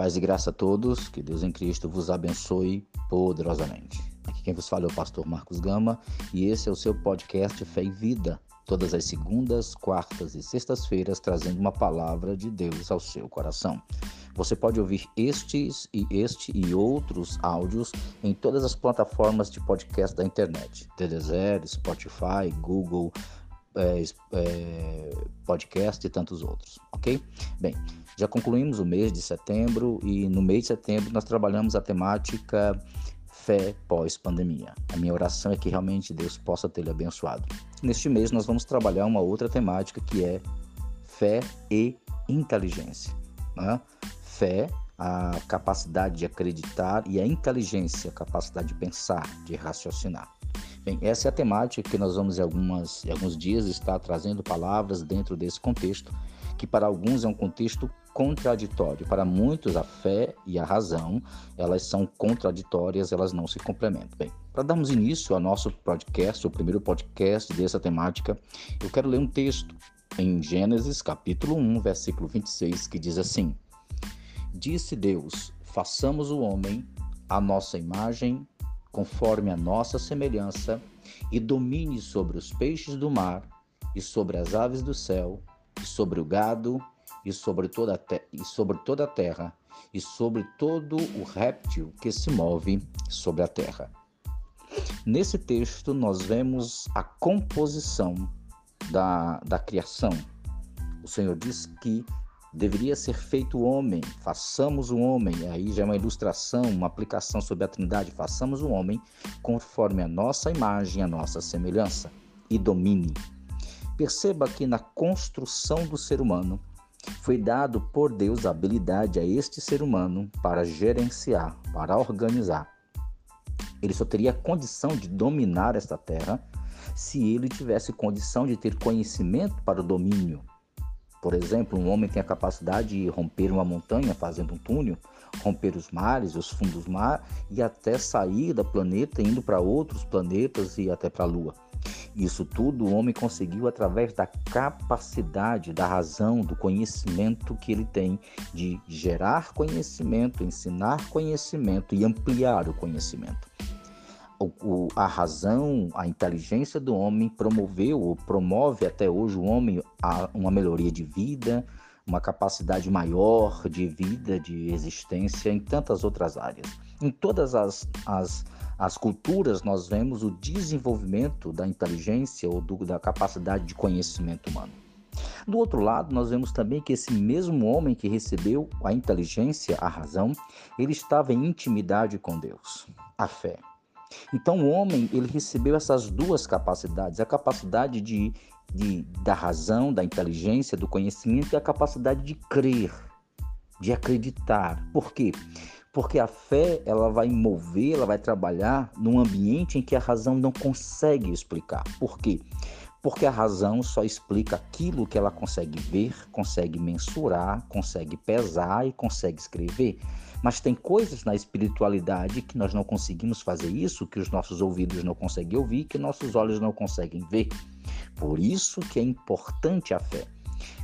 Paz e graça a todos, que Deus em Cristo vos abençoe poderosamente. Aqui quem vos fala é o pastor Marcos Gama e esse é o seu podcast Fé e Vida, todas as segundas, quartas e sextas-feiras trazendo uma palavra de Deus ao seu coração. Você pode ouvir estes e este e outros áudios em todas as plataformas de podcast da internet: TDZ, Spotify, Google, é, é, podcast e tantos outros, ok? Bem, já concluímos o mês de setembro e no mês de setembro nós trabalhamos a temática fé pós-pandemia. A minha oração é que realmente Deus possa ter lhe abençoado. Neste mês nós vamos trabalhar uma outra temática que é fé e inteligência. Né? Fé, a capacidade de acreditar e a inteligência, a capacidade de pensar, de raciocinar. Bem, essa é a temática que nós vamos em, algumas, em alguns dias estar trazendo palavras dentro desse contexto, que para alguns é um contexto contraditório. Para muitos, a fé e a razão, elas são contraditórias, elas não se complementam. Bem, para darmos início ao nosso podcast, o primeiro podcast dessa temática, eu quero ler um texto em Gênesis, capítulo 1, versículo 26, que diz assim: Disse Deus: Façamos o homem à nossa imagem conforme a nossa semelhança, e domine sobre os peixes do mar, e sobre as aves do céu, e sobre o gado, e sobre toda a, e sobre toda a terra, e sobre todo o réptil que se move sobre a terra. Nesse texto, nós vemos a composição da, da criação. O Senhor diz que deveria ser feito o homem, façamos o homem. Aí já é uma ilustração, uma aplicação sobre a Trindade. Façamos o homem conforme a nossa imagem, a nossa semelhança e domine. Perceba que na construção do ser humano foi dado por Deus a habilidade a este ser humano para gerenciar, para organizar. Ele só teria condição de dominar esta terra se ele tivesse condição de ter conhecimento para o domínio, por exemplo, um homem tem a capacidade de romper uma montanha fazendo um túnel, romper os mares, os fundos do mar e até sair da planeta indo para outros planetas e até para a Lua. Isso tudo o homem conseguiu através da capacidade, da razão, do conhecimento que ele tem de gerar conhecimento, ensinar conhecimento e ampliar o conhecimento o, a razão, a inteligência do homem promoveu ou promove até hoje o homem a uma melhoria de vida, uma capacidade maior de vida, de existência em tantas outras áreas. Em todas as, as, as culturas, nós vemos o desenvolvimento da inteligência ou do, da capacidade de conhecimento humano. Do outro lado, nós vemos também que esse mesmo homem que recebeu a inteligência, a razão, ele estava em intimidade com Deus, a fé. Então o homem ele recebeu essas duas capacidades, a capacidade de, de, da razão, da inteligência, do conhecimento e a capacidade de crer, de acreditar. Por quê? Porque a fé ela vai mover, ela vai trabalhar num ambiente em que a razão não consegue explicar. Por quê? Porque a razão só explica aquilo que ela consegue ver, consegue mensurar, consegue pesar e consegue escrever. Mas tem coisas na espiritualidade que nós não conseguimos fazer isso, que os nossos ouvidos não conseguem ouvir, que nossos olhos não conseguem ver. Por isso que é importante a fé.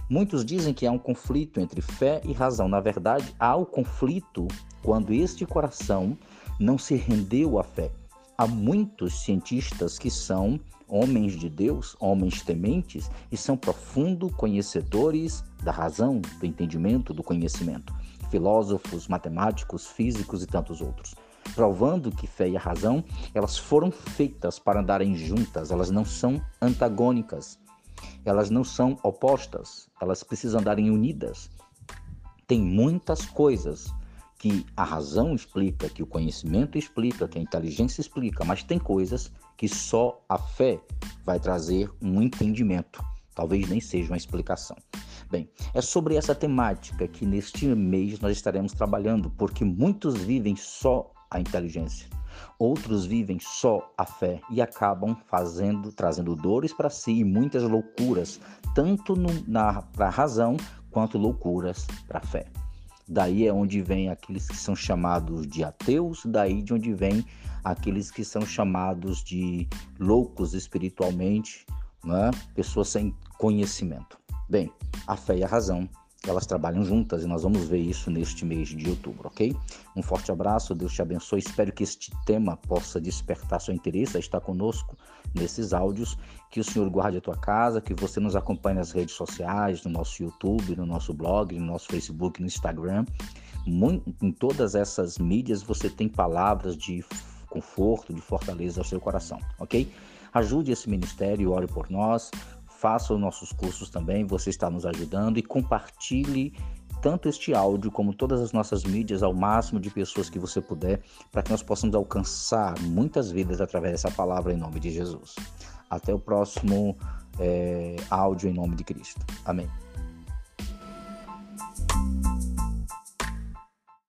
Muitos dizem que há um conflito entre fé e razão. Na verdade, há o conflito quando este coração não se rendeu à fé. Há muitos cientistas que são homens de Deus, homens tementes, e são profundos conhecedores da razão, do entendimento, do conhecimento. Filósofos, matemáticos, físicos e tantos outros, provando que fé e a razão, elas foram feitas para andarem juntas, elas não são antagônicas, elas não são opostas, elas precisam andarem unidas. Tem muitas coisas que a razão explica, que o conhecimento explica, que a inteligência explica, mas tem coisas que só a fé vai trazer um entendimento, talvez nem seja uma explicação. Bem, é sobre essa temática que neste mês nós estaremos trabalhando, porque muitos vivem só a inteligência, outros vivem só a fé e acabam fazendo, trazendo dores para si e muitas loucuras, tanto para a razão quanto loucuras para a fé. Daí é onde vem aqueles que são chamados de ateus, daí de onde vem aqueles que são chamados de loucos espiritualmente, né? pessoas sem conhecimento. Bem, a fé e a razão, elas trabalham juntas e nós vamos ver isso neste mês de outubro, ok? Um forte abraço, Deus te abençoe. Espero que este tema possa despertar seu interesse a estar conosco nesses áudios. Que o Senhor guarde a tua casa, que você nos acompanhe nas redes sociais, no nosso YouTube, no nosso blog, no nosso Facebook, no Instagram. Em todas essas mídias você tem palavras de conforto, de fortaleza ao seu coração, ok? Ajude esse ministério, ore por nós, faça os nossos cursos também, você está nos ajudando e compartilhe tanto este áudio como todas as nossas mídias ao máximo de pessoas que você puder, para que nós possamos alcançar muitas vidas através dessa palavra em nome de Jesus. Até o próximo é, áudio em nome de Cristo. Amém.